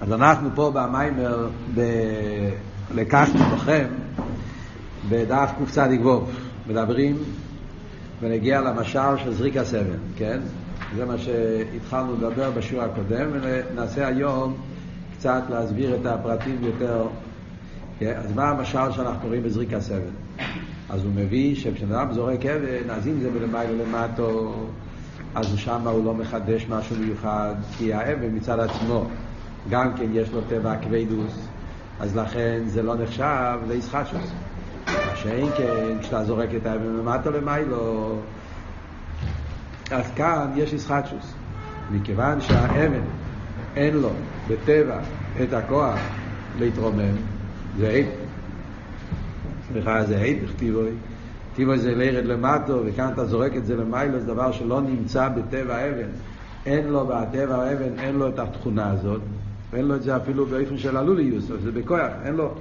אז אנחנו פה במיימר, ב... לקחתי בכם, בדף קצ"ו, מדברים ונגיע למשל של זריק הסבן, כן? זה מה שהתחלנו לדבר בשיעור הקודם, וננסה היום קצת להסביר את הפרטים יותר. כן? אז מה המשל שאנחנו רואים בזריק הסבן? אז הוא מביא שכשבן אדם זורק אבן, אז אם זה מלמעלה למטו, אז שם הוא לא מחדש משהו מיוחד, כי האבן מצד עצמו, גם כן יש לו טבע כבדוס, אז לכן זה לא נחשב לישחטשוס. מה שאין כן, כשאתה זורק את האבן למטה למיילו, אז כאן יש ישחטשוס. מכיוון שהאבן אין לו בטבע את הכוח להתרומם, זה עד. סליחה, זה עד, כתיבוי. כתיבוי זה לירד למטו, וכאן אתה זורק את זה למיילו, זה דבר שלא נמצא בטבע האבן. אין לו בטבע האבן, אין לו את התכונה הזאת. ואין לו את זה אפילו באופן של הלוליוס, זה בכוח, אין לו,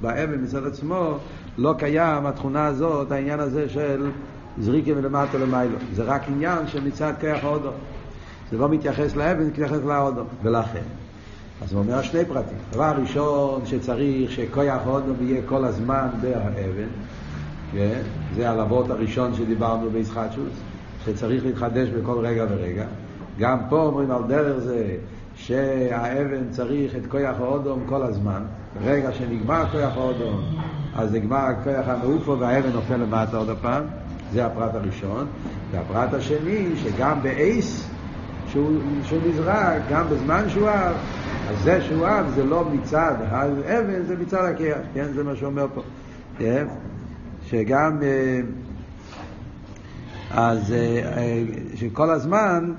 באבן מצד עצמו לא קיים התכונה הזאת, העניין הזה של זריקה מלמטה למיילו. זה רק עניין שמצד כוח האודו. זה לא מתייחס לאבן, זה מתייחס לאודו. ולכן. אז הוא אומר שני פרטים. דבר ראשון שצריך שכוח האודו יהיה כל הזמן באבן, כן? זה הלבות הראשון שדיברנו בישחטשוס, שצריך להתחדש בכל רגע ורגע. גם פה אומרים על דרך זה שהאבן צריך את כוח האודום כל הזמן. ברגע שנגמר כוח האודום, אז נגמר כוח המעופו והאבן נופל למטה עוד הפעם. זה הפרט הראשון. והפרט השני, שגם באייס, שהוא, שהוא נזרק, גם בזמן שהוא אב, אז זה שהוא אב זה לא מצד האבן, זה מצד הכיח, כן? זה מה שאומר פה. כן? שגם, אה, אז אה, שכל הזמן,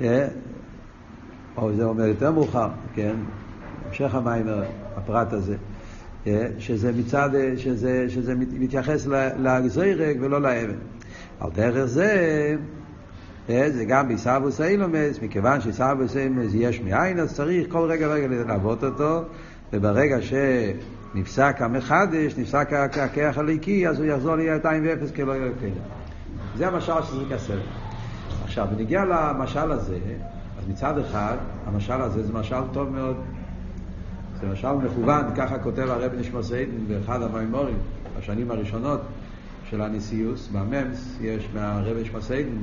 אה, או זה אומר יותר מאוחר, כן? המשך המים, הפרט הזה. שזה מצד, שזה, שזה מתייחס לזוירק ולא לאבן. על דרך זה, זה גם בעיסאוווס אילומס, מכיוון שעיסאוווס אילומס יש מאין, אז צריך כל רגע רגע ללוות אותו, וברגע שנפסק המחדש, נפסק הכיח הליקי, אז הוא יחזור להיות עין ואפס כלא יהיה. זה המשל שזה כסף. עכשיו, בנגיע למשל הזה, אז מצד אחד, המשל הזה זה משל טוב מאוד. זה משל מכוון, ככה כותב הרב נשמע סיידן באחד המימורים, בשנים הראשונות של הנשיאוס, בממס, יש מהרב נשמע סיידן,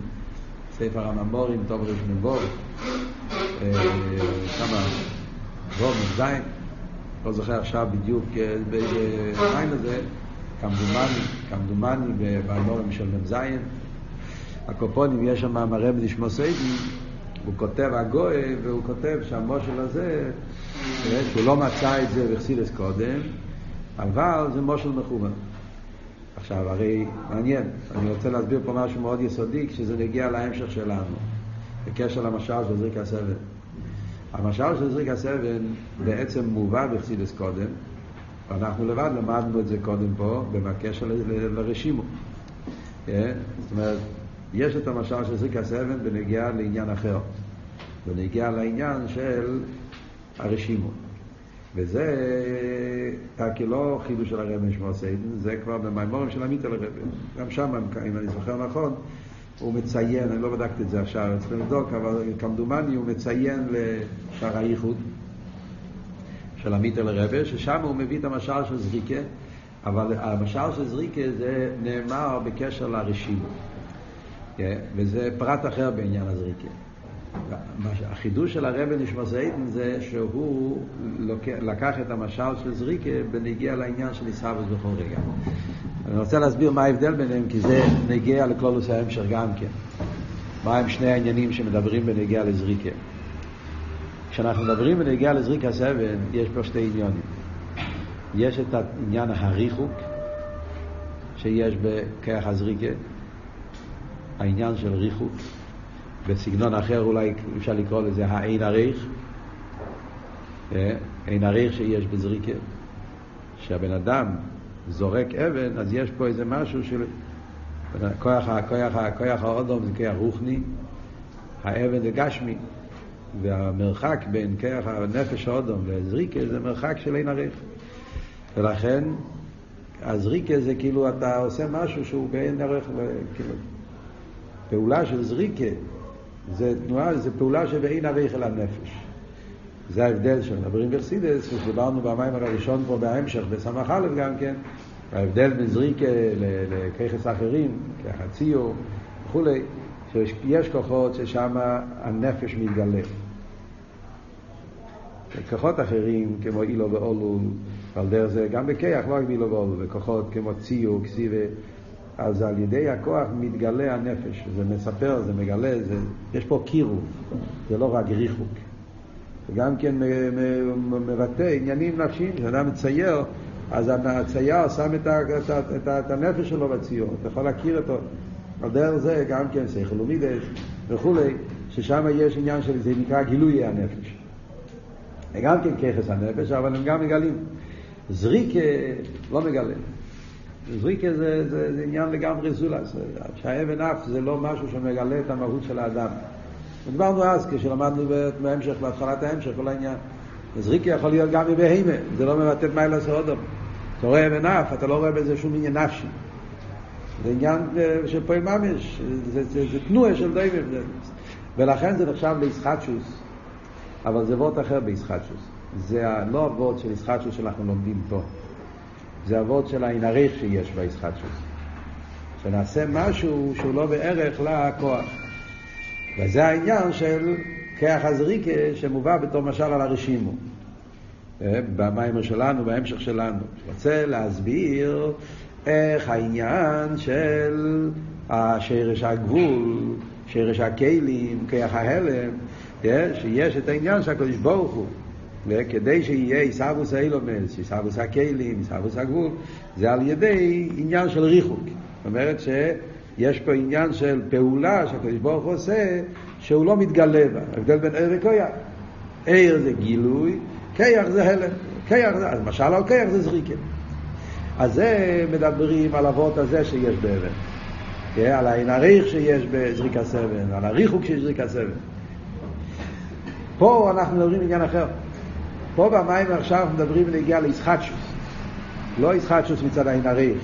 ספר הממורים, טוב ראש נבור, כמה, רוב מ"ז, לא זוכר עכשיו בדיוק באיזה עין הזה, כמדומני, כמדומני בממורים של מ"ז, הקופונים, יש שם מהרב נשמע סיידן, הוא כותב הגוי, והוא כותב שהמושל הזה, שהוא לא מצא את זה בחסידס קודם, אבל זה מושל מכוון. עכשיו, הרי מעניין, אני רוצה להסביר פה משהו מאוד יסודי כשזה נגיע להמשך שלנו, בקשר למשל של זריק הסבן. המשל של זריק הסבן בעצם מובא בחסידס קודם, ואנחנו לבד למדנו את זה קודם פה, בקשר לרשימו. כן? זאת אומרת, יש את המשל של זריק הסבן בנגיעה לעניין אחר, בנגיעה לעניין של הרשימו. וזה רק לא חידוש של הרב נשמע סיידן, זה כבר במימורים של עמית הרב. גם שם, אם אני זוכר נכון, הוא מציין, אני לא בדקתי את זה עכשיו, צריך לבדוק, אבל כמדומני הוא מציין לשער הייחוד של עמית הרב, ששם הוא מביא את המשל של זריקה, אבל המשל של זריקה זה נאמר בקשר לרשימו. כן? וזה פרט אחר בעניין הזריקה. החידוש של הרב נשמע זיידן זה שהוא לקח את המשל של זריקה בנגיע לעניין של עיסאוויס בכל רגע. אני רוצה להסביר מה ההבדל ביניהם, כי זה נגיע לכלולוס ההמשך גם כן. מה הם שני העניינים שמדברים בנגיע לזריקה. כשאנחנו מדברים בנגיע לזריקה סבן, יש פה שתי עניונים. יש את העניין הריחוק שיש בכרך הזריקה, העניין של ריחוק. בסגנון אחר אולי אפשר לקרוא לזה האין עריך, אין עריך שיש בזריקה. כשהבן אדם זורק אבן, אז יש פה איזה משהו של... כוח האודום זה כוח רוחני, האבן זה גשמי, והמרחק בין כוח הנפש האודום לזריקה זה מרחק של אין עריך. ולכן הזריקה זה כאילו אתה עושה משהו שהוא באין ערך, כאילו, פעולה של זריקה זה תנועה, זה פעולה שבאין אביך אל הנפש. זה ההבדל שמדברים בחסידס, כשדיברנו במים הראשון פה בהמשך, בסמך א' גם כן, ההבדל בין זריקה לככס אחרים, כחציו וכולי, שיש כוחות ששם הנפש מתגלה. כוחות אחרים, כמו אילו ואולול, על דרך זה גם בכיח, לא רק באילו ואולול, וכוחות כמו ציו, כסיבה, אז על ידי הכוח מתגלה הנפש, זה מספר, זה מגלה, זה, יש פה קירוב, זה לא רק ריחוק. זה גם כן מבטא עניינים נפשיים, כשאדם מצייר, אז הצייר שם את, ה, את, ה, את, ה, את הנפש שלו בציור, אתה יכול להכיר אותו. על דרך זה גם כן שכל ומידס וכולי, ששם יש עניין של זה נקרא גילוי הנפש. גם כן ככס הנפש, אבל הם גם מגלים. זריקה לא מגלה. זריקה זה, זה, זה עניין לגמרי זולס. שהאבן אף זה לא משהו שמגלה את המהות של האדם. דיברנו אז, כשלמדנו בהמשך, בהתחלת ההמשך, כל העניין. זריקה יכול להיות גם מבהימה, זה לא מבטא את מיילה סעודום. אתה רואה אבן אף, אתה לא רואה בזה שום עניין נפשי. זה עניין אה, של פועל ממש, זה, זה, זה תנועה של דייבים. ולכן זה נחשב לישחטשוס, אבל זה וורט אחר בישחטשוס. זה לא הוורד של ישחטשוס שאנחנו לומדים פה. זה הוורד של העינריך שיש בישחטשוס. שנעשה משהו שהוא לא בערך לכוח. וזה העניין של כח הזריקה שמובא בתור משל על הרשימו. אה, במיימר שלנו, בהמשך שלנו. רוצה להסביר איך העניין של השרש הגבול, שרש הכלים, כיח ההלם, שיש את העניין של הקדוש ברוך הוא. וכדי שיהיה עיסאוווס האילומס, עיסאוווס הכלים, עיסאוווס הגבול, זה על ידי עניין של ריחוק. זאת אומרת שיש פה עניין של פעולה שהקדוש ברוך הוא עושה, שהוא לא מתגלה בה. ההבדל בין ער וכויח. ער זה גילוי, כיח זה הלם. כיח זה, אז משל על כיח זה זריקה. אז זה מדברים על אבות הזה שיש באבן. כן, על העין הריך שיש בזריקה סבן, על הריחוק שיש בזריקה סבן. פה אנחנו מדברים עניין אחר. פה במים עכשיו אנחנו מדברים בנגיעה לישחטשוס. לא ישחטשוס מצד העין הריך,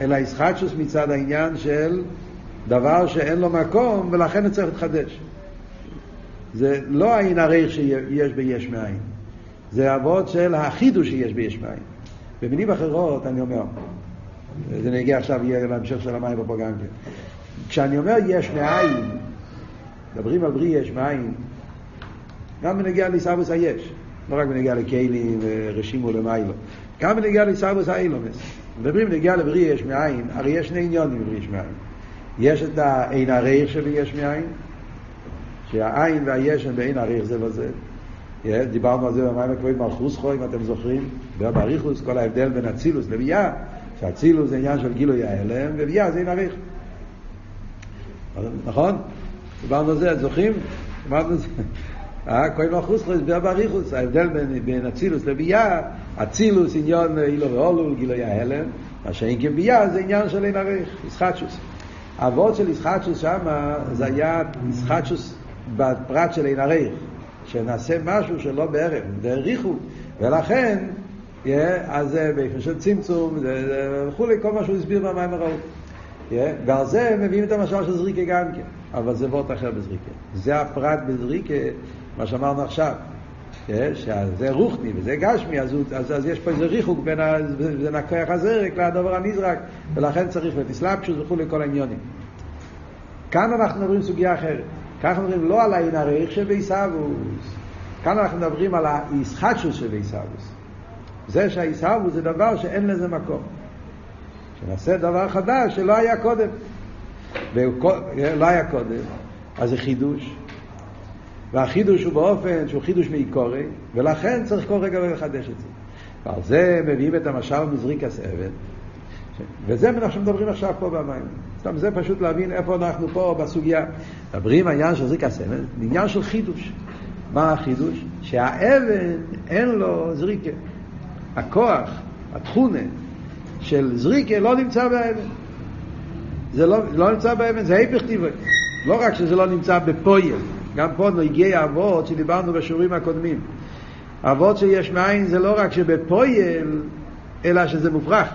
אלא ישחטשוס מצד העניין של דבר שאין לו מקום ולכן צריך להתחדש. זה לא העין הריך שיש ביש מאין, זה אבות של החידוש שיש ביש מאין. במילים אחרות אני אומר, זה נגיע עכשיו יהיה להמשך של המים פה גם כן. כשאני אומר יש מאין, מדברים על ברי יש מאין, גם בנגיע לעיסאוויס היש, לא רק בנגיע לכלים ורשימו למיילו, גם בנגיע לעיסאוויס האילומס. מדברים בנגיע לברי יש מאין, הרי יש שני עניונים בברי יש מאין. יש את העין הריח שביש מאין, שהעין והיש הם בעין הריח זה לזה. דיברנו על זה במים הקבועים מלכוסכו, אם אתם זוכרים, באריכוס, כל ההבדל בין אצילוס לביאה, שאצילוס זה עניין של גילוי ההלם, וביאה זה עין הריח. נכון? דיברנו על זה, זוכרים? דיברנו על זה. אה, כהן מלכוסכו הסביר באריכוס, ההבדל בין אצילוס לביאה, אצילוס עניין אילו ואולו, גילוי ההלם, מה שאין כביאה זה עניין של עין הריח, ישחטשוס. האבות של ישחטשוס שם זה היה ישחטשוס בפרט של עין הריח. שנעשה משהו שלא בערב, זה ריחוק, ולכן, אז זה באופן של צמצום וכולי, כל מה שהוא הסביר במים הרעות. ועל זה מביאים את המשל של זריקה גם כן, אבל זה וורט אחר בזריקה. זה הפרט בזריקה, מה שאמרנו עכשיו. שזה רוחני וזה גשמי, אז, אז, אז יש פה איזה ריחוק בין, בין הכוח הזרק לדבר הנזרק, ולכן צריך לתסלבשוס וכולי כל העניונים. כאן אנחנו מדברים סוגיה אחרת. כאן אנחנו מדברים לא על העין הריח שבעיסאוווס, כאן אנחנו מדברים על האיסחטשוס שבעיסאוווס. זה שהעיסאוווס זה דבר שאין לזה מקום. שנעשה דבר חדש שלא היה קודם. ולא היה קודם, אז זה חידוש. והחידוש הוא באופן שהוא חידוש מעיקורי, ולכן צריך כל רגע לחדש את זה. ועל זה מביאים את המשל מזריק הסבל, וזה מה שאנחנו מדברים עכשיו פה במים. סתם זה פשוט להבין איפה אנחנו פה בסוגיה. מדברים העניין של זריק הסבל, עניין של חידוש. מה החידוש? שהאבן אין לו זריקה. הכוח, התכונה של זריקה לא נמצא באבן. זה לא, לא נמצא באבן, זה היפך טבעי. לא רק שזה לא נמצא בפויל, גם פה נגיע אבות שדיברנו בשיעורים הקודמים. אבות שיש מאין זה לא רק שבפויל, אלא שזה מופרך.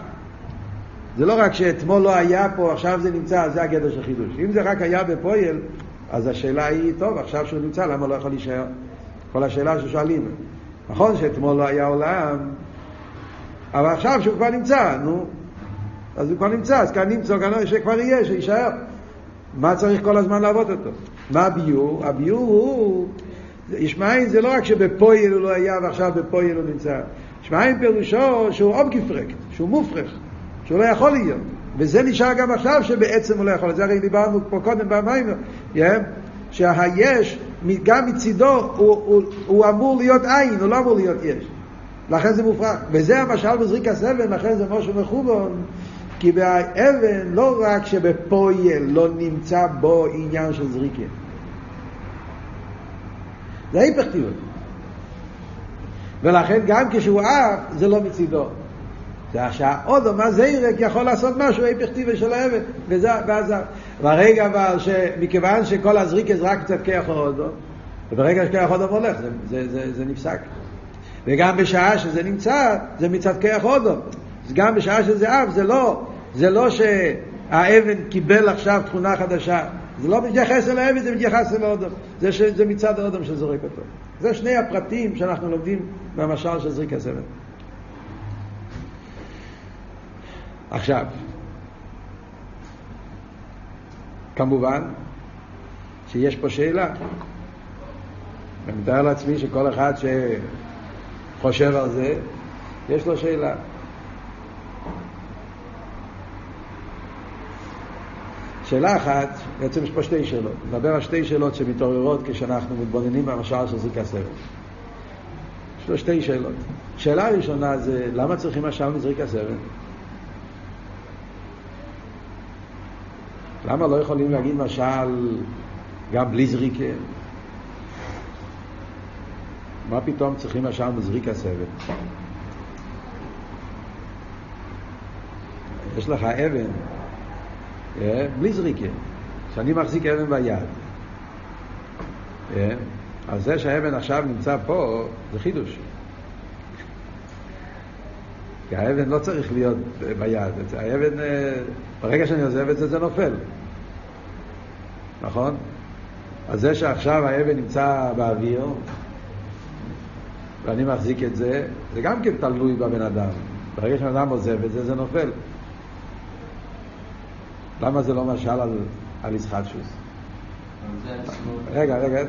זה לא רק שאתמול לא היה פה, עכשיו זה נמצא, זה הגדר של חידוש. אם זה רק היה בפויל, אז השאלה היא, טוב, עכשיו שהוא נמצא, למה לא יכול להישאר? כל השאלה ששואלים. נכון שאתמול לא היה עולם, אבל עכשיו שהוא כבר נמצא, נו, אז הוא כבר נמצא, אז כאן נמצא, כאן שכבר יהיה, שיישאר. מה צריך כל הזמן לעבוד אותו? מה הביור? הביור הוא, ישמעאל זה לא רק שבפויל הוא לא היה ועכשיו בפויל הוא נמצא. ישמעאל פירושו שהוא אובגיפרקט, שהוא מופרך, שהוא לא יכול להיות. וזה נשאר גם עכשיו שבעצם הוא לא יכול. זה הרי דיברנו פה קודם במים, yeah, שהיש, גם מצידו, הוא, הוא, הוא אמור להיות עין, הוא לא אמור להיות יש. לכן זה מופרך. וזה המשל בזריק הסבן, לכן זה משהו מכוון, כי באבן לא רק שבפויל לא נמצא בו עניין של זריקה. זה ההיפך טיעון. ולכן גם כשהוא עף, זה לא מצידו. זה שהאודו, מה זה ירק, יכול לעשות משהו, ההיפך טיבה של האבן, וזה, ואז, והרגע אבל, שמכיוון שכל הזריקה זה רק קצת כיח האודו, וברגע שכיח האודו הולך, זה, זה, זה, זה נפסק. וגם בשעה שזה נמצא, זה מצד כיח אודו. גם בשעה שזה אב, זה לא, זה לא שהאבן קיבל עכשיו תכונה חדשה. זה לא מתייחס אל האבן, זה מתייחס אל האודום. זה, ש... זה מצד האודום שזורק אותו. זה שני הפרטים שאנחנו לומדים מהמשל של זריק הסבן. עכשיו, כמובן שיש פה שאלה. אני מתאר לעצמי שכל אחד שחושב על זה, יש לו שאלה. שאלה אחת, בעצם יש פה שתי שאלות. נדבר על שתי שאלות שמתעוררות כשאנחנו מתבוננים במשל של זריקה סבל. יש לו שתי שאלות. שאלה ראשונה זה, למה צריכים משל מזריקה סבל? למה לא יכולים להגיד משל גם בלי זריקה? מה פתאום צריכים משל מזריקה סבל? יש לך אבן? בלי זריקה. כשאני מחזיק אבן ביד. אה? אז זה שהאבן עכשיו נמצא פה, זה חידוש. כי האבן לא צריך להיות ביד. האבן, אה, ברגע שאני עוזב את זה, זה נופל. נכון? אז זה שעכשיו האבן נמצא באוויר, ואני מחזיק את זה, זה גם כן תלוי בבן אדם. ברגע שבן אדם עוזב את זה, זה נופל. למה זה לא משל על, על ישחטשוס? רגע, רגע,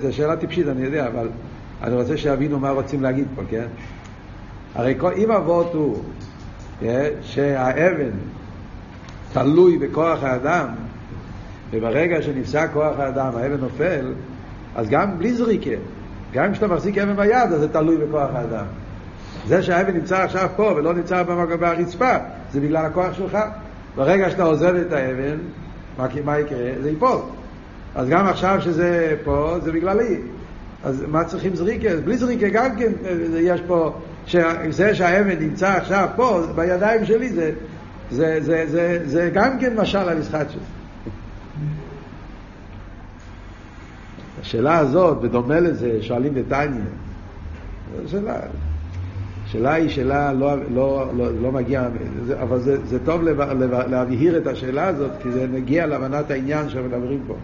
זו שאלה טיפשית, אני יודע, אבל אני רוצה שיבינו מה רוצים להגיד פה, כן? הרי אם אבות הוא כן, שהאבן תלוי בכוח האדם, וברגע שנפסק כוח האדם האבן נופל, אז גם בלי זריקה, גם כשאתה מחזיק אבן ביד, אז זה תלוי בכוח האדם. זה שהאבן נמצא עכשיו פה ולא נמצא ברצפה, זה בגלל הכוח שלך. ברגע שאתה עוזב את האבן, מה, מה יקרה? זה ייפול. אז גם עכשיו שזה פה, זה בגללי. אז מה צריכים זריקה? בלי זריקה גם כן, יש פה, זה שהאבן נמצא עכשיו פה, בידיים שלי, זה, זה, זה, זה, זה גם כן משל על ישחטשוס. השאלה הזאת, בדומה לזה, שואלים בתניא, זו שאלה, השאלה היא שאלה לא, לא, לא, לא מגיעה, אבל זה, זה טוב להבהיר את השאלה הזאת, כי זה מגיע להבנת העניין שמדברים פה.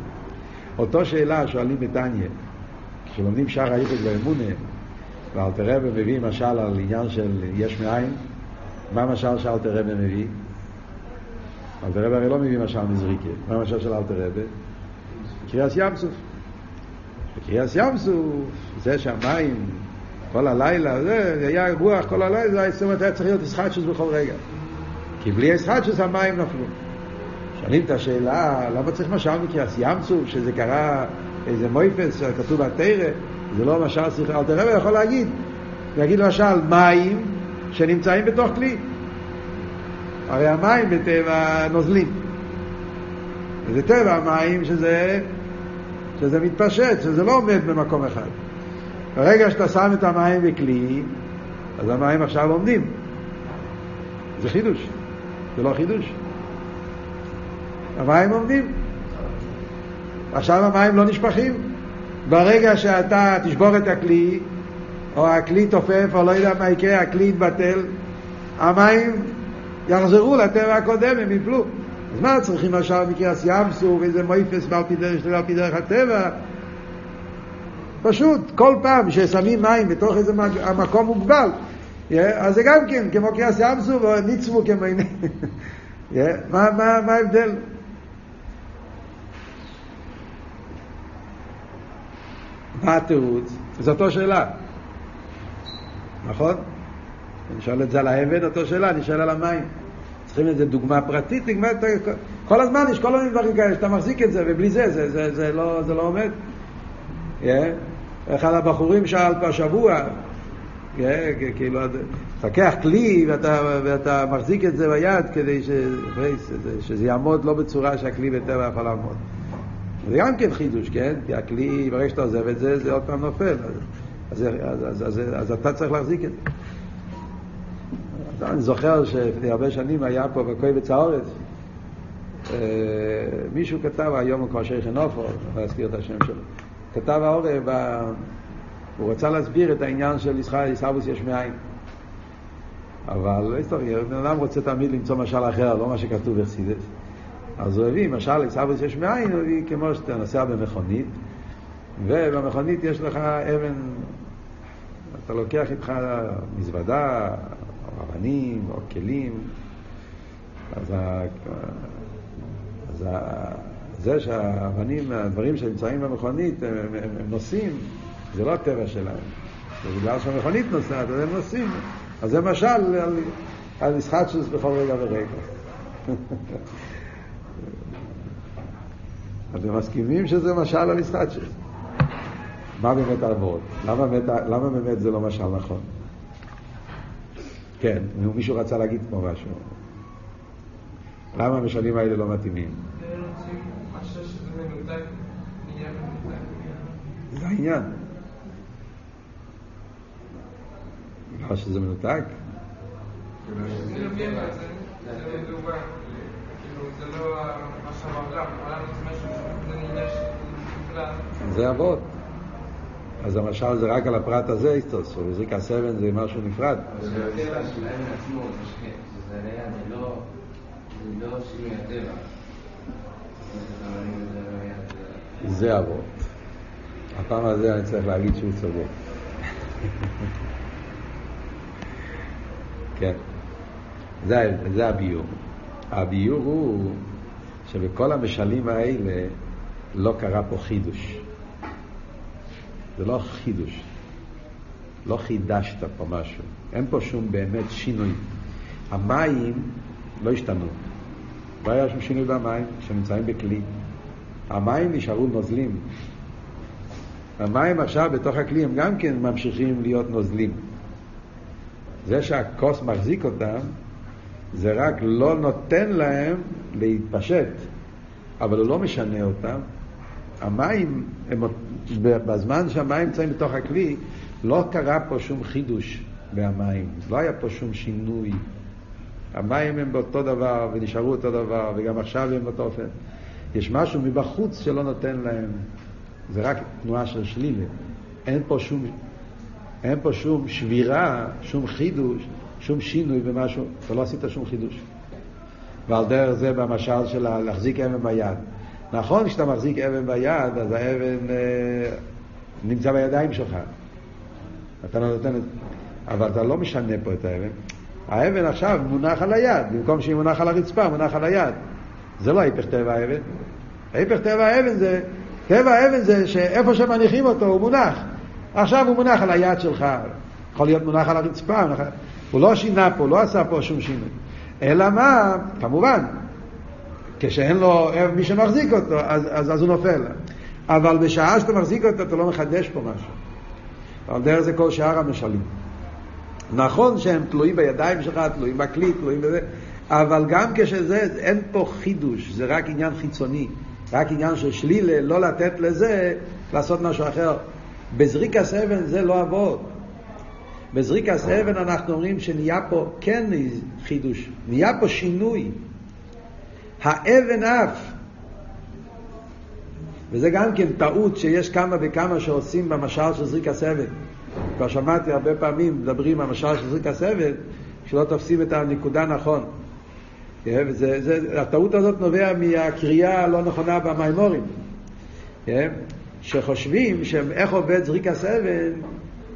אותו שאלה שואלים בתניא, כשלומדים שער הייחוד באמונה, ואלתר רבי מביא משל על עניין של יש מאין, מה משל שאלתר רבי מביא? אלתר רבי הרי לא מביא משל מזריקה, מה משל של אלתר רבי? קריאס ים סוף. בקריאס ים סוף, זה שהמים כל הלילה, זה היה רוח כל הלילה, זאת אומרת, היה צריך להיות ישחטשוס בכל רגע. כי בלי ישחטשוס המים נפלו. שואלים את השאלה, למה צריך משל מקריאס ים סוף, שזה קרה איזה מויפס שכתוב בתרא, זה לא משל סליחה, אל תראה יכול להגיד, להגיד למשל מים שנמצאים בתוך כלי. הרי המים בטבע נוזלים. וזה טבע המים שזה, שזה מתפשט, שזה לא עומד במקום אחד. ברגע שאתה שם את המים בכלי, אז המים עכשיו עומדים. זה חידוש, זה לא חידוש. המים עומדים. עכשיו המים לא נשפכים. ברגע שאתה תשבור את הכלי, או הכלי תופף, או לא יודע מה יקרה, הכלי יתבטל, המים יחזרו לטבע הקודם, הם יפלו. אז מה צריכים עכשיו מקרס ים סוף, איזה מויפס ועל פי דרך הטבע? פשוט, כל פעם ששמים מים בתוך איזה מקום מוגבל, אז זה גם כן, כמו קריאס ימסו וניצבו כמו... מה ההבדל? מה התירוץ? זו אותו שאלה, נכון? אני שואל את זה על האבן, אותו שאלה, אני שואל על המים. צריכים איזה דוגמה פרטית, נגמר את כל הזמן יש כל מיני דברים כאלה שאתה מחזיק את זה, ובלי זה, זה, זה, זה, לא, זה לא עומד. Yeah. אחד הבחורים שאל פה השבוע, yeah, כאילו, אתה לוקח כלי ואתה, ואתה מחזיק את זה ביד כדי ש, שזה יעמוד לא בצורה שהכלי בטבע יכול לעמוד. זה גם כן חידוש, כן? כי הכלי, ברגע שאתה עוזב את זה, זה עוד פעם נופל. אז, אז, אז, אז, אז אתה צריך להחזיק את זה. אני זוכר שלפני הרבה שנים היה פה בקויבץ האורץ, אה, מישהו כתב, היום הוא כבר שייך נופו, אני יכול להזכיר את השם שלו, כתב העורב, הוא רצה להסביר את העניין של עיסאוויס יש מאין. אבל בן אדם רוצה תמיד למצוא משל אחר, לא מה שכתוב בחסידס. אז הוא הביא, משל עיסאוויס יש מאין, הוא הביא כמו שאתה נוסע במכונית, ובמכונית יש לך אבן, אתה לוקח איתך מזוודה, אבנים או כלים, אז, ה... אז ה... זה שהאבנים, הדברים שנמצאים במכונית, הם, הם, הם נוסעים, זה לא הטבע שלהם. בגלל שהמכונית נוסעת, אז הם נוסעים. אז זה משל על, על ישחטשוס בכל רגע ורגע. אתם מסכימים שזה משל על ישחטשוס? מה באמת העבוד? למה, למה באמת זה לא משל נכון? כן, מישהו רצה להגיד פה משהו. למה המשלים האלה לא מתאימים? העניין. בגלל שזה מנותק? זה אבות. אז המשל זה רק על הפרט הזה, איסטוס, וזריק הסבן זה משהו נפרד. זה לא, לא. זה אבות. הפעם הזה אני צריך להגיד שהוא צודק. כן. זה, זה הביור. הביור הוא שבכל המשלים האלה לא קרה פה חידוש. זה לא חידוש. לא חידשת פה משהו. אין פה שום באמת שינוי. המים לא השתנו. לא היה שום שינוי במים שנמצאים בכלי. המים נשארו נוזלים. המים עכשיו בתוך הכלי הם גם כן ממשיכים להיות נוזלים. זה שהכוס מחזיק אותם, זה רק לא נותן להם להתפשט, אבל הוא לא משנה אותם. המים, הם, בזמן שהמים נמצאים בתוך הכלי, לא קרה פה שום חידוש מהמים, לא היה פה שום שינוי. המים הם באותו דבר ונשארו אותו דבר, וגם עכשיו הם באותו אופן. יש משהו מבחוץ שלא נותן להם, זה רק תנועה של שלילה. אין פה שום, אין פה שום שבירה, שום חידוש, שום שינוי במשהו, אתה לא עשית שום חידוש. ועל דרך זה במשל של להחזיק אבן ביד. נכון, כשאתה מחזיק אבן ביד, אז האבן אה, נמצא בידיים שלך. אתה לא נותן את... אבל אתה לא משנה פה את האבן. האבן עכשיו מונח על היד, במקום שהיא מונח על הרצפה, מונח על היד. זה לא ההפך טבע האבן. ההפך טבע האבן זה, טבע האבן זה שאיפה שמניחים אותו הוא מונח. עכשיו הוא מונח על היד שלך, יכול להיות מונח על הרצפה, מונח... הוא לא שינה פה, לא עשה פה שום שינוי. אלא מה, כמובן, כשאין לו מי שמחזיק אותו, אז, אז, אז הוא נופל. אבל בשעה שאתה מחזיק אותו, אתה לא מחדש פה משהו. על דרך זה כל שאר המשלים. נכון שהם תלויים בידיים שלך, תלויים בכלי, תלויים בזה, אבל גם כשזה, אין פה חידוש, זה רק עניין חיצוני, רק עניין של שלילה, לא לתת לזה לעשות משהו אחר. בזריק הסבן זה לא עבוד. בזריק הסבן אנחנו אומרים שנהיה פה כן חידוש, נהיה פה שינוי. האבן אף, וזה גם כן טעות שיש כמה וכמה שעושים במשל של זריק הסבן. כבר שמעתי הרבה פעמים מדברים על משל של זריק הסבן, שלא תופסים את הנקודה נכון. כן, וזה, זה, הטעות הזאת נובע מהקריאה הלא נכונה במימורים. כן? שחושבים שאיך עובד זריקס אבן,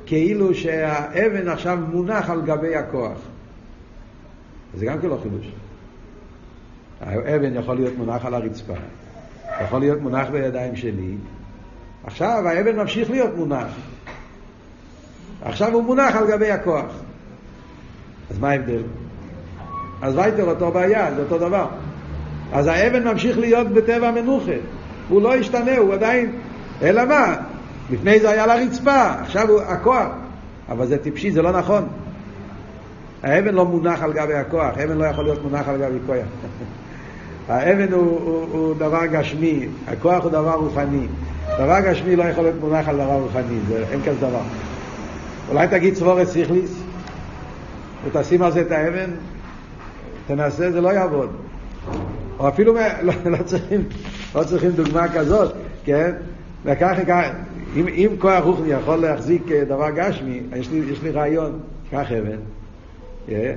כאילו שהאבן עכשיו מונח על גבי הכוח. זה גם כן לא חידוש. האבן יכול להיות מונח על הרצפה, יכול להיות מונח בידיים שלי, עכשיו האבן ממשיך להיות מונח. עכשיו הוא מונח על גבי הכוח. אז מה ההבדל? אז וייטר אותו בעיה, זה אותו דבר. אז האבן ממשיך להיות בטבע מנוחה. הוא לא ישתנה, הוא עדיין... אלא מה? לפני זה היה לרצפה, עכשיו הוא הכוח. אבל זה טיפשי, זה לא נכון. האבן לא מונח על גבי הכוח, האבן לא יכול להיות מונח על גבי כוח. האבן הוא, הוא, הוא דבר גשמי, הכוח הוא דבר רוחני. דבר גשמי לא יכול להיות מונח על דבר רוחני, זה, אין כזה דבר. אולי תגיד צבורת סיכליס, ותשים על זה את האבן, תנסה, זה לא יעבוד. או אפילו, לא, לא, צריכים, לא צריכים דוגמה כזאת, כן? וככה, אם, אם כוח רוחני יכול להחזיק אה, דבר גשמי, יש לי, יש לי רעיון, קח אבן, אה,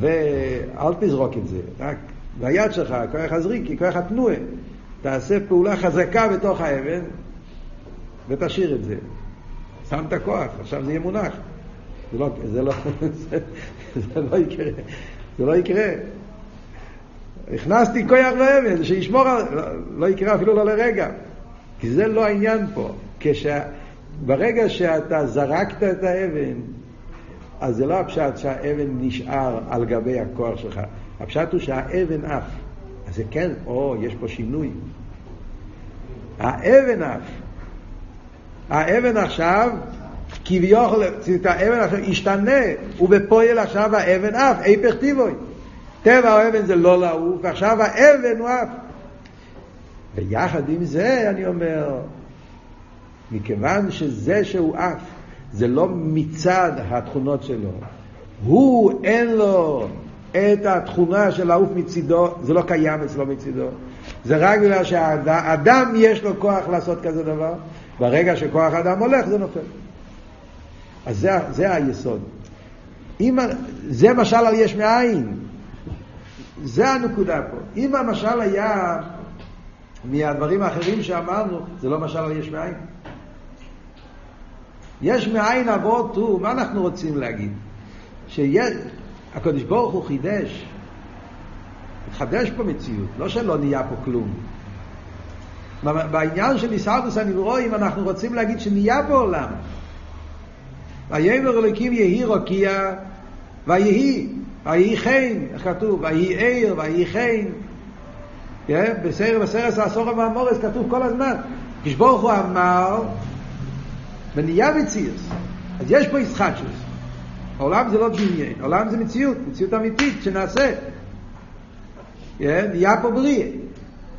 ואל תזרוק את זה, רק ביד שלך, כוח הזריקי, כוח התנועה, תעשה פעולה חזקה בתוך האבן ותשאיר את זה. שם את הכוח, עכשיו זה יהיה מונח. זה לא, זה לא, זה, זה לא יקרה, זה לא יקרה. הכנסתי כוח באבן, שישמור על... לא, לא יקרה אפילו לא לרגע. כי זה לא העניין פה. כש... ברגע שאתה זרקת את האבן, אז זה לא הפשט שהאבן נשאר על גבי הכוח שלך. הפשט הוא שהאבן עף. אז זה כן, או, יש פה שינוי. האבן עף. האבן עכשיו, כביכול, האבן עכשיו השתנה, ובפועל עכשיו האבן עף, היפך טיבוי. טבע האבן זה לא לעוף, ועכשיו האבן הוא עף. ויחד עם זה, אני אומר, מכיוון שזה שהוא עף, זה לא מצד התכונות שלו. הוא, אין לו את התכונה של לעוף מצידו, זה לא קיים אצלו מצידו. זה רק בגלל שהאדם יש לו כוח לעשות כזה דבר, ברגע שכוח האדם הולך זה נופל. אז זה, זה היסוד. אם, זה משל על יש מאין. זה הנקודה פה. אם המשל היה מהדברים האחרים שאמרנו, זה לא משל על יש מאין. יש מאין אבות הוא, מה אנחנו רוצים להגיד? שהקדוש ברוך הוא חידש, התחדש פה מציאות, לא שלא נהיה פה כלום. בעניין של הישרדוס הנברואים אנחנו רוצים להגיד שנהיה פה עולם. ויאמר אלוקים יהי רוקיע ויהי, ויהי חן, איך כתוב? ויהי עיר, ויהי חן. כן? בסרט, בסרט העשור המאמורס כתוב כל הזמן. כשברוך הוא אמר, ונהיה מציאוס. אז יש פה ישחטשוס. העולם זה לא דמיין, העולם זה מציאות, מציאות אמיתית שנעשה. נהיה פה בריאה.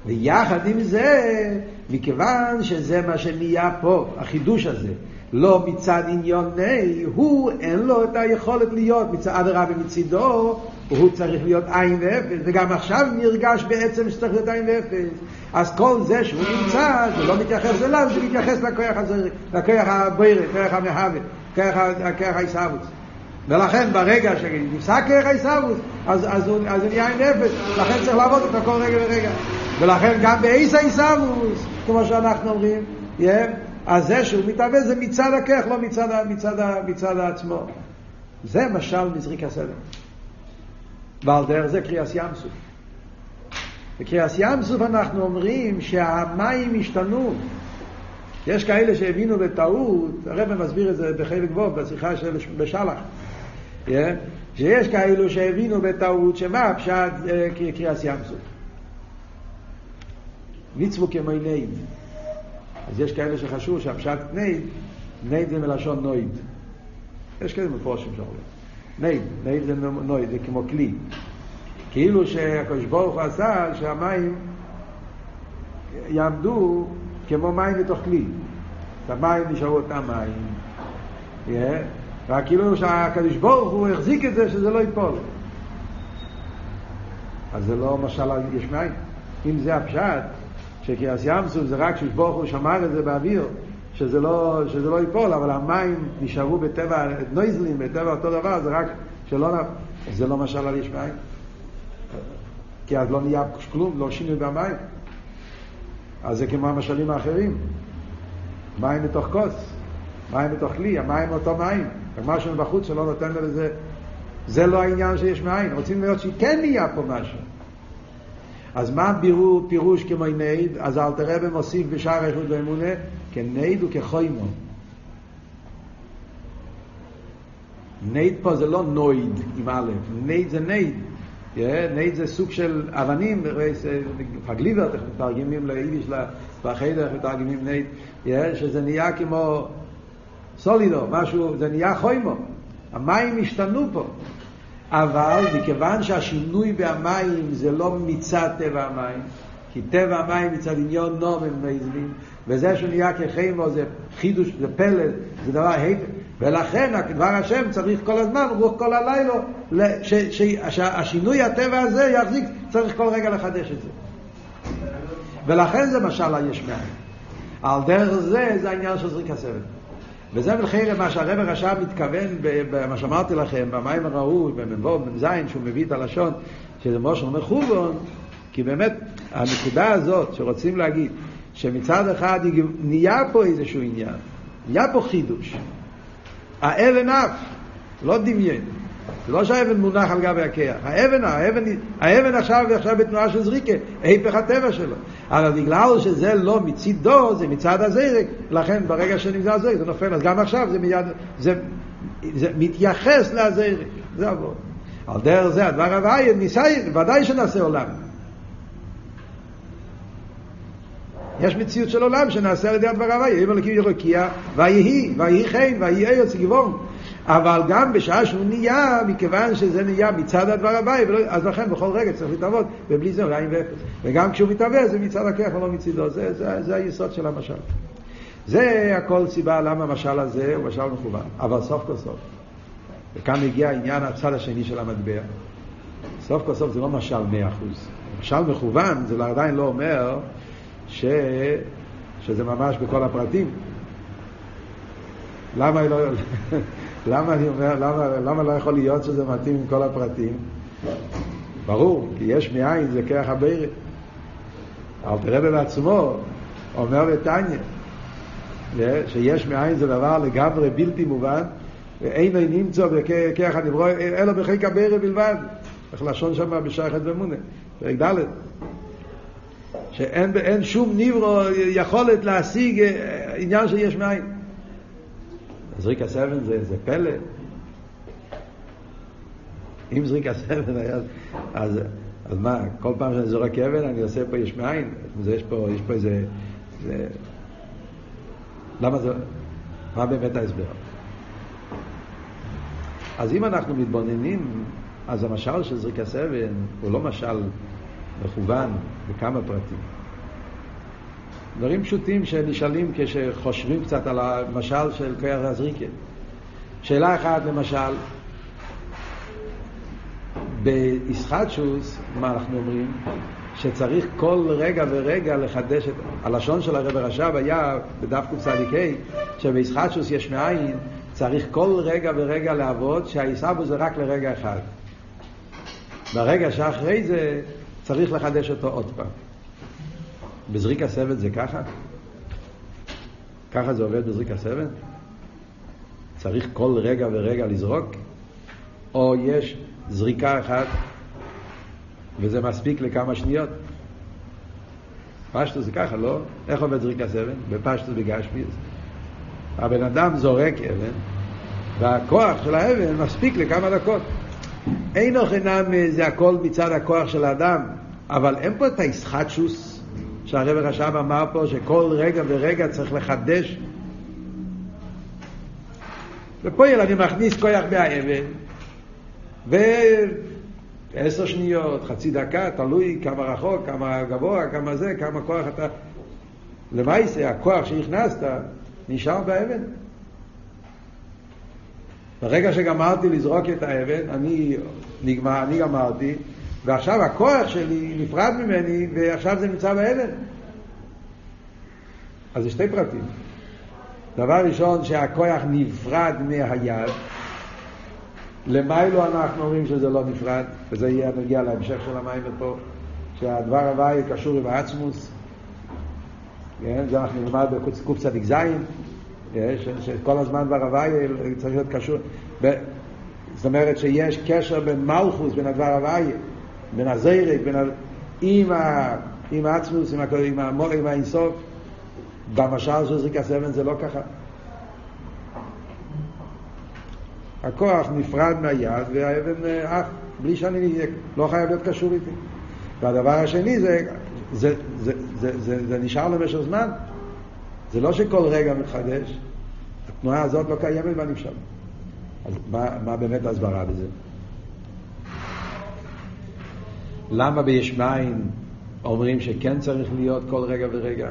ויחד עם זה, מכיוון שזה מה שנהיה פה, החידוש הזה, לא מצד עניוני, הוא אין לו את היכולת להיות מצד הרבי מצידו, הוא צריך להיות עין ואפס, וגם עכשיו נרגש בעצם שצריך להיות עין ואפס. אז כל זה שהוא נמצא, זה לא מתייחס אליו, זה מתייחס לכוח הזה, לכוח הבוירה, כוח המהווה, כוח העיסאוויס. ולכן ברגע שנפסק כוח העיסאוויס, אז, אז, הוא, אז הוא נהיה עין ואפס, לכן צריך לעבוד אותו כל רגע ורגע. ולכן גם בעיס העיסאוויס, כמו שאנחנו אומרים, yeah, אז זה שהוא מתאבד זה מצד הכך, לא מצד, מצד, מצד עצמו. זה משל מזריק הסדר. ועל דרך זה קריאס ים סוף. בקריאס ים סוף אנחנו אומרים שהמים השתנו. יש כאלה שהבינו בטעות, הרב מסביר את זה בחלק ווב, בשיחה של בשלח, yeah? שיש כאלו שהבינו בטעות שמה הפשט אה, קריאס ים סוף. מצוו כמיינים. אז יש כאלה שחשבו שהפשט נייד, נייד זה מלשון נויד. יש כאלה מפורשים שאומרים. נייד, נייד זה נויד, זה כמו כלי. כאילו שהקדוש ברוך הוא עשה שהמים יעמדו כמו מים בתוך כלי. המים נשארו אותם מים. Yeah. רק כאילו שהקדוש ברוך הוא החזיק את זה שזה לא ייפול. אז זה לא משל יש מים. אם זה הפשט, שקריאס ים סוף זה רק שברוך הוא שמר את זה באוויר, שזה לא, שזה לא ייפול, אבל המים נשארו בטבע, נויזלים, בטבע אותו דבר, זה רק שלא, זה לא משל על יש מים. כי אז לא נהיה כלום, לא שינוי במים. אז זה כמו המשלים האחרים. מים בתוך כוס, מים בתוך כלי, המים אותו מים, רק משהו בחוץ שלא נותן לזה, זה לא העניין שיש מאין, רוצים לראות שכן נהיה פה משהו. אז מה בירו פירוש כמו נייד? אז אל תראה במוסיף בשער איכות ואמונה, כנייד וכחוימו. נייד פה זה לא נויד עם א', נייד זה נייד. נייד זה סוג של אבנים, פגליבר, איך מתרגמים ליידיש, בחדר, איך מתרגמים נייד, שזה נהיה כמו סולידו, משהו, זה נהיה חוימו. המים השתנו פה. אבל מכיוון שהשינוי במים זה לא מצד טבע המים, כי טבע המים מצד עניון נום הם נזלים, וזה שהוא נהיה כחימו זה חידוש, זה פלא, זה דבר היפך. ולכן דבר השם צריך כל הזמן, רוח כל הלילה, שהשינוי הטבע הזה יחזיק, צריך כל רגע לחדש את זה. ולכן זה משל היש מאין. על דרך זה, זה העניין של זריק הסבל. וזה מלחרם מה שהרב הרש"ב מתכוון, במה שאמרתי לכם, במים הראוי, במ"ו, מ"ז, שהוא מביא את הלשון, שזה משה אומר חובון, כי באמת הנקודה הזאת שרוצים להגיד, שמצד אחד נהיה פה איזשהו עניין, נהיה פה חידוש. האבן אף, לא דמיין. זה לא שהאבן מונח על גבי הקרח. האבן, האבן, האבן עכשיו, עכשיו בתנועה של זריקה, היפך הטבע שלו. אבל בגלל שזה לא מצידו, זה מצד הזרק, לכן ברגע שנמצא הזרק זה נופל. אז גם עכשיו זה מיד, זה, זה מתייחס לזרק. זה עבור. על דרך זה הדבר הבא, ניסיין, ודאי שנעשה עולם. יש מציאות של עולם שנעשה על ידי הדבר הבא, יהיה מלכים ירוקיע, ויהי, ויהי חן, ויהי ארץ גבעון. אבל גם בשעה שהוא נהיה, מכיוון שזה נהיה מצד הדבר הבא, אז לכן בכל רגע צריך להתעבוד, ובלי זה עין ואפס. וגם כשהוא מתעווה זה מצד הכיח ולא מצידו, זה, זה, זה היסוד של המשל. זה הכל סיבה למה המשל הזה הוא משל מכוון, אבל סוף כל סוף. וכאן מגיע העניין הצד השני של המטבע. סוף כל סוף זה לא משל מאה אחוז. משל מכוון זה עדיין לא אומר ש... שזה ממש בכל הפרטים. למה לא... למה אני אומר, למה, למה לא יכול להיות שזה מתאים עם כל הפרטים? ברור, כי יש מאין זה כרך הבירה. אל תראה בעצמו אומר לטניה שיש מאין זה דבר לגמרי בלתי מובן ואין נמצא בכרך הנברוא אלא בחיק הבירה בלבד. איך לשון שם בשייכת ומונה, פרק ד' שאין שום נברו יכולת להשיג עניין שיש מאין. זריק הסבן זה, זה פלא. אם זריק הסבן היה, אז, אז מה, כל פעם שאני זורק אבן אני עושה פה יש מאין? יש פה, יש פה איזה... זה... למה זה... מה באמת ההסבר? אז אם אנחנו מתבוננים, אז המשל של זריק הסבן הוא לא משל מכוון בכמה פרטים. דברים פשוטים שנשאלים כשחושבים קצת על המשל של כוח הזריקה. שאלה אחת למשל, באיסחטשוס, מה אנחנו אומרים? שצריך כל רגע ורגע לחדש את... הלשון של הרב רש"ב היה בדף קצ"ה, שבאיסחטשוס יש מאין, צריך כל רגע ורגע לעבוד שהעיסבו זה רק לרגע אחד. ברגע שאחרי זה צריך לחדש אותו עוד פעם. בזריק הסבל זה ככה? ככה זה עובד בזריק הסבל? צריך כל רגע ורגע לזרוק? או יש זריקה אחת וזה מספיק לכמה שניות? פשטוס זה ככה, לא? איך עובד זריק הסבל? בפשטוס בגשמיס. הבן אדם זורק אבן והכוח של האבן מספיק לכמה דקות. אין אוכל נמי זה הכל מצד הכוח של האדם, אבל אין פה את הישחטשוס שהרב רש"ב אמר פה שכל רגע ורגע צריך לחדש. ופועל אני מכניס כוח מהאבן, ועשר שניות, חצי דקה, תלוי כמה רחוק, כמה גבוה, כמה זה, כמה כוח אתה... למעשה, הכוח שהכנסת נשאר באבן. ברגע שגמרתי לזרוק את האבן, אני נגמר, אני גמרתי, ועכשיו הכוח שלי נפרד ממני, ועכשיו זה נמצא באבן. אז זה שתי פרטים. דבר ראשון, שהכוח נפרד מהיד. למיילו אנחנו אומרים שזה לא נפרד, וזה יהיה נגיע להמשך של המים פה, שהדבר הבא יהיה קשור עם העצמוס. כן? זה אנחנו נלמד בקצ"ז, שכל הזמן ברבי צריך להיות קשור. זאת אומרת שיש קשר בין מלכוס, בין הדבר הוואי, בין הזרק, בין ה... עם, ה... עם העצמוס, עם, ה... עם, ה... עם האינסוף. במשל של זריקה סבן זה לא ככה. הכוח נפרד מהיד והאבן עף, בלי שאני לא חייב להיות קשור איתי. והדבר השני זה, זה, זה, זה, זה, זה נשאר למשך זמן. זה לא שכל רגע מתחדש, התנועה הזאת לא קיימת בנפשם. אז מה, מה באמת ההסברה בזה? למה ביש מים אומרים שכן צריך להיות כל רגע ורגע?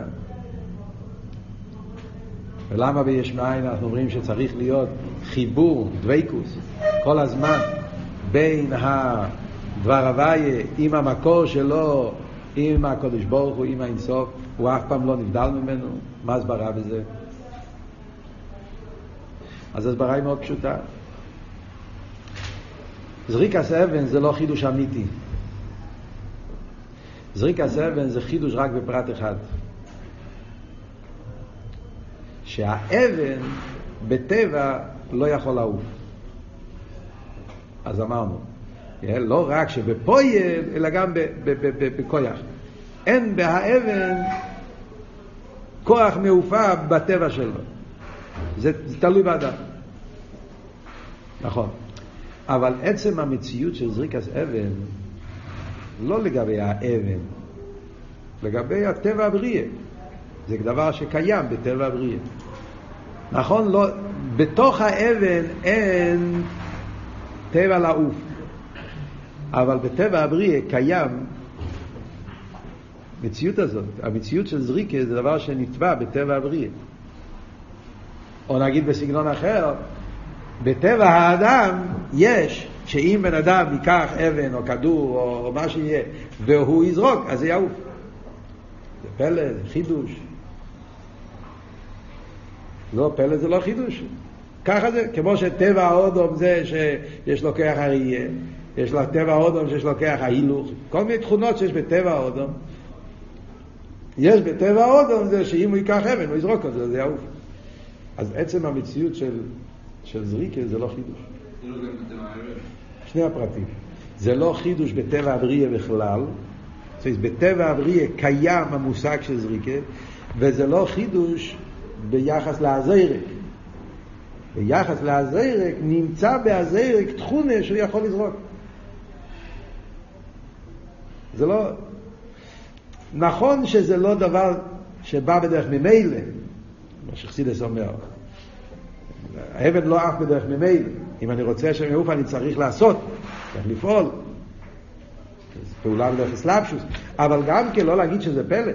ולמה ביש מים אנחנו אומרים שצריך להיות חיבור, דוויקוס, כל הזמן בין הדבר הוויה עם המקור שלו, עם הקודש ברוך הוא, עם האינסוף, הוא אף פעם לא נבדל ממנו, מה הסברה בזה? אז הסברה היא מאוד פשוטה. זריקס אבן זה לא חידוש אמיתי. זריקס אבן זה חידוש רק בפרט אחד. שהאבן בטבע לא יכול לעוף. אז אמרנו, לא רק שבפויל, אלא גם בכויח. אין בהאבן כוח מעופה בטבע שלו. זה, זה תלוי באדם. נכון. אבל עצם המציאות של זריקס אבן, לא לגבי האבן, לגבי הטבע הבריאה. זה דבר שקיים בטבע הבריאה. נכון? לא, בתוך האבן אין טבע לעוף, אבל בטבע הבריאה קיים המציאות הזאת. המציאות של זריקה זה דבר שנטבע בטבע הבריאה. או נגיד בסגנון אחר, בטבע האדם יש שאם בן אדם ייקח אבן או כדור או מה שיהיה והוא יזרוק, אז זה יעוף. זה פלא, זה חידוש. לא, פלא זה לא חידוש. ככה זה, כמו שטבע האודום זה שיש לו כוח הראייה, יש לו טבע האודום שיש לו כוח ההילוך, כל מיני תכונות שיש בטבע האודום. יש בטבע האודום זה שאם הוא ייקח אבן הוא יזרוק את זה, זה יעוף. אז עצם המציאות של, של זריקה זה לא חידוש. שני הפרטים. זה לא חידוש בטבע הבריאה בכלל, בטבע הבריאה קיים המושג של זריקה, וזה לא חידוש ביחס להזרק. ביחס להזרק נמצא בהזרק תכונה שהוא יכול לזרוק. זה לא... נכון שזה לא דבר שבא בדרך ממילא, מה שחסידס אומר. האבן לא עף בדרך ממילא. אם אני רוצה שם יעוף אני צריך לעשות, צריך לפעול. זו פעולה בדרך אסלאפשוס. אבל גם כן לא להגיד שזה פלא.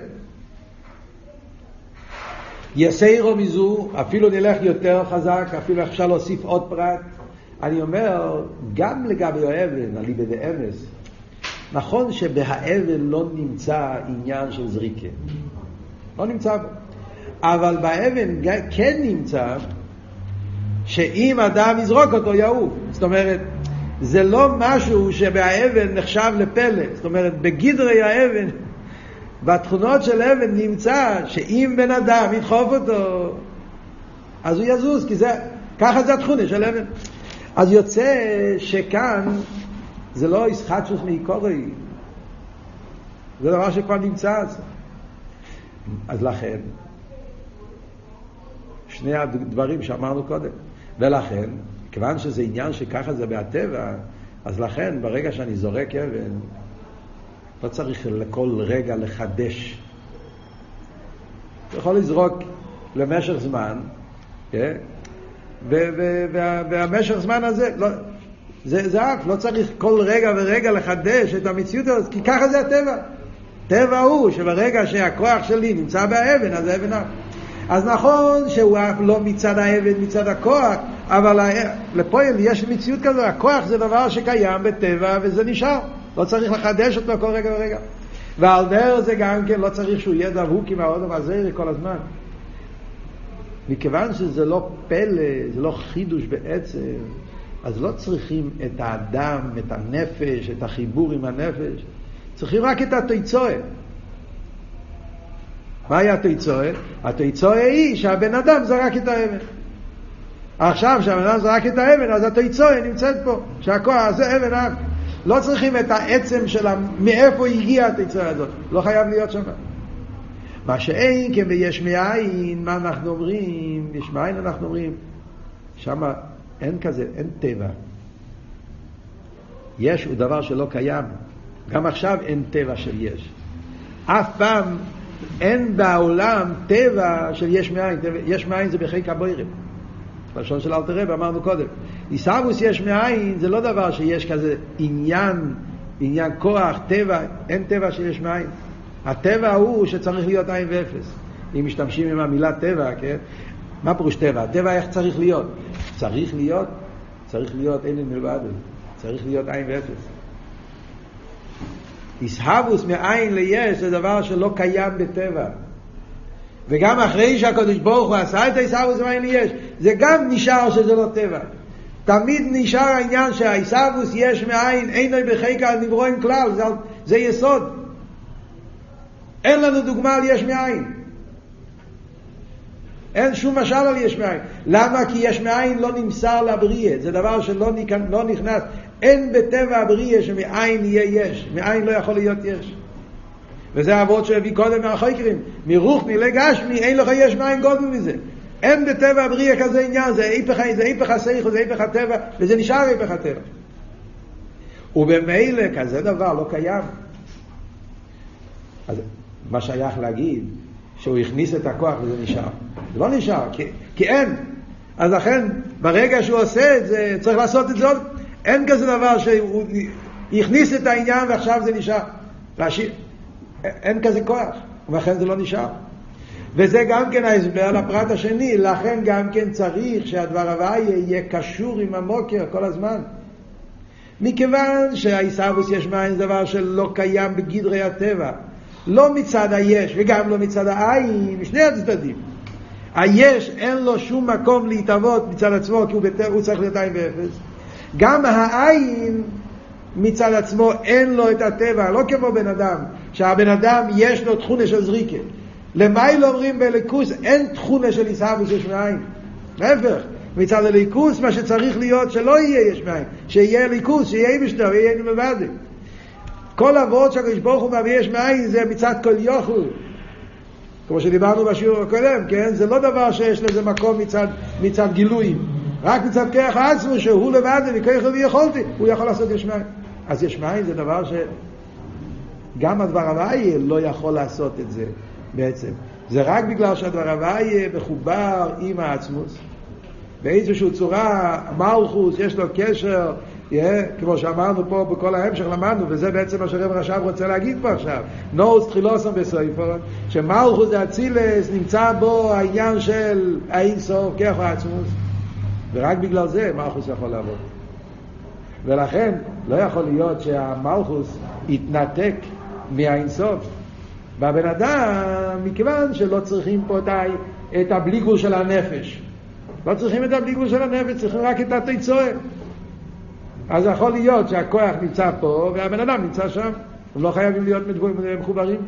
יסיירו מזו, אפילו נלך יותר חזק, אפילו אפשר להוסיף עוד פרט. אני אומר, גם לגבי האבן, על ליבד אמס, נכון שבהאבן לא נמצא עניין של זריקה. לא נמצא בו. אבל באבן כן נמצא שאם אדם יזרוק אותו יעוף. זאת אומרת, זה לא משהו שבאבן נחשב לפלא. זאת אומרת, בגדרי האבן, בתכונות של אבן נמצא שאם בן אדם ידחוף אותו, אז הוא יזוז, כי זה, ככה זה התכונה של אבן. אז יוצא שכאן זה לא ישחטשוס מעיקורי, זה דבר שכבר נמצא. אז לכן, שני הדברים שאמרנו קודם. ולכן, כיוון שזה עניין שככה זה מהטבע, אז לכן ברגע שאני זורק אבן, לא צריך לכל רגע לחדש. אתה יכול לזרוק למשך זמן, כן? והמשך זמן הזה, לא, זה, זה אף, לא צריך כל רגע ורגע לחדש את המציאות הזאת, כי ככה זה הטבע. טבע הוא שברגע שהכוח שלי נמצא באבן, אז האבן אף. אז נכון שהוא לא מצד האבן, מצד הכוח, אבל לפועל יש מציאות כזו, הכוח זה דבר שקיים בטבע וזה נשאר. לא צריך לחדש אותו כל רגע ורגע. ועל דרך זה גם כן לא צריך שהוא יהיה דבוק עם האודם הזה כל הזמן. מכיוון שזה לא פלא, זה לא חידוש בעצם, אז לא צריכים את האדם, את הנפש, את החיבור עם הנפש, צריכים רק את התיצורת. מהי התיצואה? התיצואה היא שהבן אדם זרק את האבן. עכשיו כשהבן אדם זרק את האבן, אז התיצואה נמצאת פה, שהכוח הזה אבן אב. לא צריכים את העצם של מאיפה הגיעה התיצואה הזאת, לא חייב להיות שם. מה שאין כן ביש מאין, מה אנחנו אומרים? יש מאין אנחנו אומרים, שם אין כזה, אין טבע. יש הוא דבר שלא קיים. גם עכשיו אין טבע של יש. אף פעם אין בעולם טבע של יש מאין. יש מאין זה בחיק הבוירים. בלשון של אלתר רב אמרנו קודם. עיסאוווס יש מאין זה לא דבר שיש כזה עניין, עניין כוח, טבע, אין טבע שיש מאין. הטבע הוא שצריך להיות עין ואפס. אם משתמשים עם המילה טבע, כן? מה פירוש טבע? טבע איך צריך להיות? צריך להיות, צריך להיות אין מלבד, צריך להיות עין ואפס. איסהבוס מעין ליש זה דבר שלא קיים בטבע. וגם אחרי שהקדוש ברוך הוא עשה את האיסהבוס מעין ליש, זה גם נשאר שזה לא טבע. תמיד נשאר העניין שהאיסהבוס יש מאין, אין לו בחיקה נברואים כלל, זה, זה יסוד. אין לנו דוגמה על יש מאין. אין שום משל על יש מאין. למה? כי יש מאין לא נמסר לבריאה, זה דבר שלא לא נכנס. אין בטבע הבריאה שמאין יהיה יש, מאין לא יכול להיות יש. וזה העבוד שהביא קודם מהחוקרים, מרוחני לגשמי, אין לך יש מאין גודל מזה. אין בטבע הבריאה כזה עניין, זה היפך, זה היפך הסייכו, זה היפך הטבע, וזה נשאר היפך הטבע. ובמילא כזה דבר לא קיים. אז מה שייך להגיד? שהוא הכניס את הכוח וזה נשאר. זה לא נשאר, כי, כי אין. אז לכן, ברגע שהוא עושה את זה, צריך לעשות את זה עוד. אין כזה דבר שהוא הכניס את העניין ועכשיו זה נשאר. להשאיר. אין כזה כוח, ולכן זה לא נשאר. וזה גם כן ההסבר לפרט השני, לכן גם כן צריך שהדבר הוויה יהיה קשור עם המוקר כל הזמן. מכיוון שהעיסאוווס יש מים זה דבר שלא קיים בגדרי הטבע. לא מצד היש וגם לא מצד העין, משני הצדדים. היש אין לו שום מקום להתאבות מצד עצמו כי הוא, בטר, הוא צריך להיות עין ואפס. גם העין מצד עצמו אין לו את הטבע, לא כמו בן אדם, שהבן אדם יש לו תכונה של זריקה. למייל אומרים בליכוס אין תכונה של עיסאוווס יש מאין. להפך, מצד הליכוס מה שצריך להיות שלא יהיה יש מאין, שיהיה ליכוס, שיהיה משנה, ויהיה נמבדים. כל אבות שהקדוש ברוך הוא מביא יש מאין זה מצד כל יוכל. כמו שדיברנו בשיעור הקודם, כן? זה לא דבר שיש לזה מקום מצד, מצד גילויים. רק מצד כרך עצמו שהוא לבד וכרך ויכולתי, הוא יכול לעשות יש מאין. אז יש מאין זה דבר שגם הדבר הוויה לא יכול לעשות את זה בעצם. זה רק בגלל שהדבר הוויה מחובר עם העצמוס. באיזושהי צורה, מלכוס, יש לו קשר Yeah, כמו שאמרנו פה בכל ההמשך למדנו, וזה בעצם מה שרב רש"ב רוצה להגיד פה עכשיו. נורס תחילוסם בסויפון, שמלכוס אצילס, נמצא בו העניין של האין סוף, כיח העצמוס, ורק בגלל זה מלכוס יכול לעבוד. ולכן לא יכול להיות שהמלכוס יתנתק מהאין סוף. בבן אדם, מכיוון שלא צריכים פה את הבליגול של הנפש. לא צריכים את הבליגול של הנפש, צריכים רק את התיצואה. אז יכול להיות שהכוח נמצא פה והבן אדם נמצא שם, הם לא חייבים להיות מחוברים.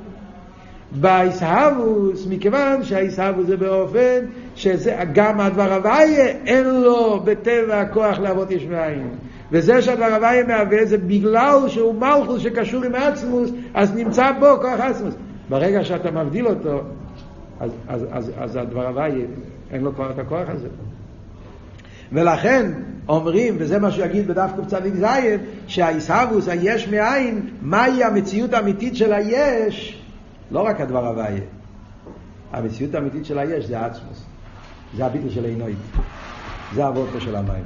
באיסהבוס, מכיוון שהאיסהבוס זה באופן שזה גם הדבר הוויה אין לו בטבע הכוח לעבוד יש מאין. וזה שהדבר הוויה מהווה זה בגלל שהוא מלכוס שקשור עם עצמוס, אז נמצא בו כוח עצמוס. ברגע שאתה מבדיל אותו, אז, אז, אז, אז הדבר הוויה אין לו כבר את הכוח הזה. ולכן אומרים, וזה מה שהוא יגיד בדף קצ"ז, שהאיסהבוס, היש מאין, מהי המציאות האמיתית של היש, לא רק הדבר הוויה. המציאות האמיתית של היש זה האצמוס. זה הביטל של עינוי. זה הוורטו של המים.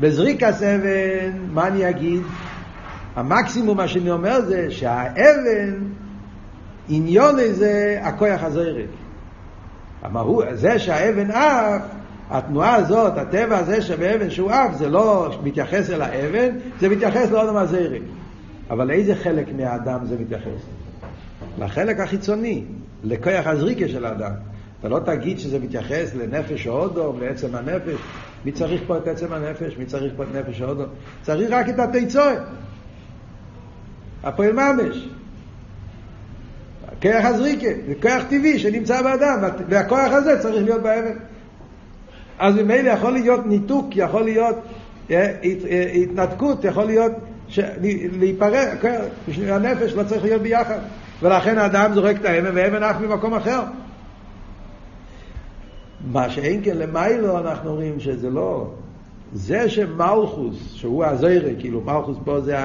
בזריקס אבן, מה אני אגיד? המקסימום מה שאני אומר זה שהאבן, עניון זה הכוח הזרק. זה שהאבן עף, התנועה הזאת, הטבע הזה שבאבן שהוא אף, זה לא מתייחס אל האבן, זה מתייחס לאודם הזרק. אבל לאיזה חלק מהאדם זה מתייחס? לחלק החיצוני, לכוח הזריקה של האדם. אתה לא תגיד שזה מתייחס לנפש האודום, לעצם הנפש. מי צריך פה את עצם הנפש? מי צריך פה את נפש האודום? צריך רק את התיצורת. הפועל ממש. כוח הזריקה, זה כוח טבעי שנמצא באדם, והכוח הזה צריך להיות באבן. אז ממילא יכול להיות ניתוק, יכול להיות אה, אה, התנתקות, יכול להיות להיפרד, הנפש לא צריך להיות ביחד. ולכן האדם זורק את האבן והאבן עף ממקום אחר. מה שאין כן למיילו אנחנו אומרים שזה לא, זה שמלכוס, שהוא הזרק, כאילו מלכוס פה זה,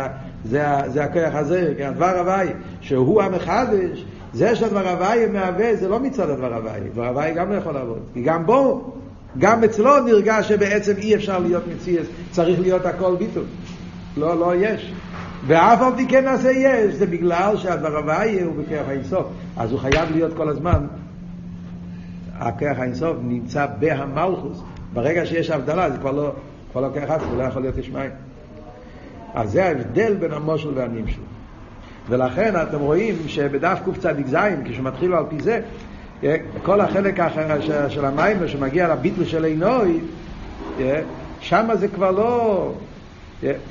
זה, זה הכוח הזרק, הדבר הוואי, שהוא המחדש, זה שהדבר הוואי מהווה, זה לא מצד הדבר הוואי, הדבר הוואי גם לא יכול לעבוד, כי גם בו, גם אצלו נרגש שבעצם אי אפשר להיות מציאס, צריך להיות הכל ביטול, לא, לא יש. ואף על פי כן נעשה יש, זה בגלל שהדבר הוואי הוא בכוח האינסוף, אז הוא חייב להיות כל הזמן, הכוח האינסוף נמצא בהמלכוס, ברגע שיש הבדלה זה כבר לא, כבר לא כוח עצמו, לא יכול להיות יש מים. אז זה ההבדל בין המושל והנמשל. ולכן אתם רואים שבדף קצ"ז, כשמתחילו על פי זה, כל החלק האחר של המים שמגיע לביטל של עינוי, שם זה כבר לא...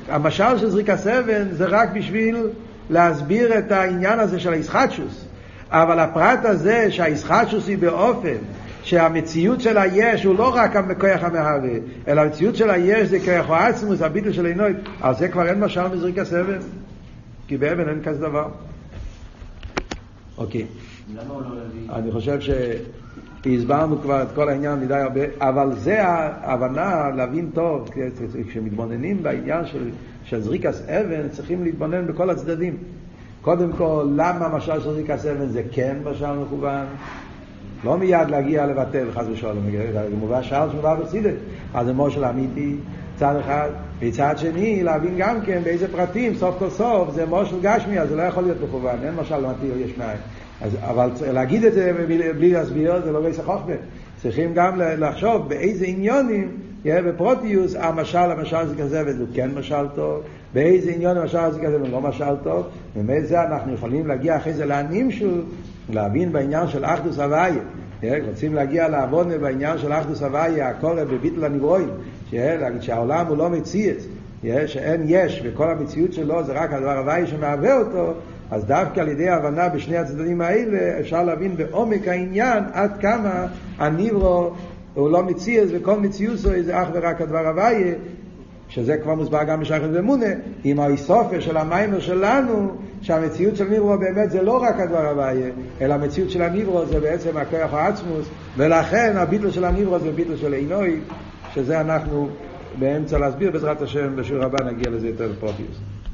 המשל של זריקה סבן זה רק בשביל להסביר את העניין הזה של הישחטשוס. אבל הפרט הזה שהישחטשוס היא באופן שהמציאות של היש הוא לא רק הכוח המהווה, אלא המציאות של היש זה כוח העצמוס, הביטל של עינוי, על זה כבר אין משל מזריקה סבן. כי באבן אין כזה דבר. אוקיי. למה הוא לא? אני חושב שהסברנו כבר את כל העניין מדי הרבה, אבל זה ההבנה להבין טוב, כשמתבוננים בעניין של, של זריקס אבן, צריכים להתבונן בכל הצדדים. קודם כל, למה משל של זריקס אבן זה כן משל מכוון? לא מיד להגיע לבטל חס ושלום, מובא שער שמובא בסידת, אז זה מושל אמיתי, צד אחד, מצד שני להבין גם כן באיזה פרטים, סוף כל סוף זה מושל גשמי, אז זה לא יכול להיות מכוון, אין משל מתיר יש מאין. אז, אבל להגיד את זה בלי להסביר זה לא בייס החוכמה. צריכים גם לחשוב באיזה עניונים, יהיה בפרוטיוס, המשל, המשל זה כזה וזה כן משל טוב, באיזה עניון המשל זה כזה ולא משל טוב, ומזה אנחנו יכולים להגיע אחרי זה לאנימשול, להבין בעניין של אחדוס הוויה. רוצים להגיע לעבוד בעניין של אחדוס הוויה, הקורא בביטל הנברואים, שהעולם הוא לא מציץ, שאין יש, וכל המציאות שלו זה רק הדבר הוואי שמהווה אותו, אז דווקא על ידי ההבנה בשני הצדדים האלה אפשר להבין בעומק העניין עד כמה הניברו הוא לא מציאס וכל מציאוסו זה אך ורק הדבר הוויה שזה כבר מוסבר גם בשייכת ומונה, עם האיסופיה של המיימר שלנו, שהמציאות של ניברו באמת זה לא רק הדבר הוויה, אלא המציאות של הניברו זה בעצם הכוח העצמוס, ולכן הביטל של הניברו זה ביטל של עינוי, שזה אנחנו באמצע להסביר בעזרת השם, בשיעור הבא נגיע לזה יותר בפרוטיוס.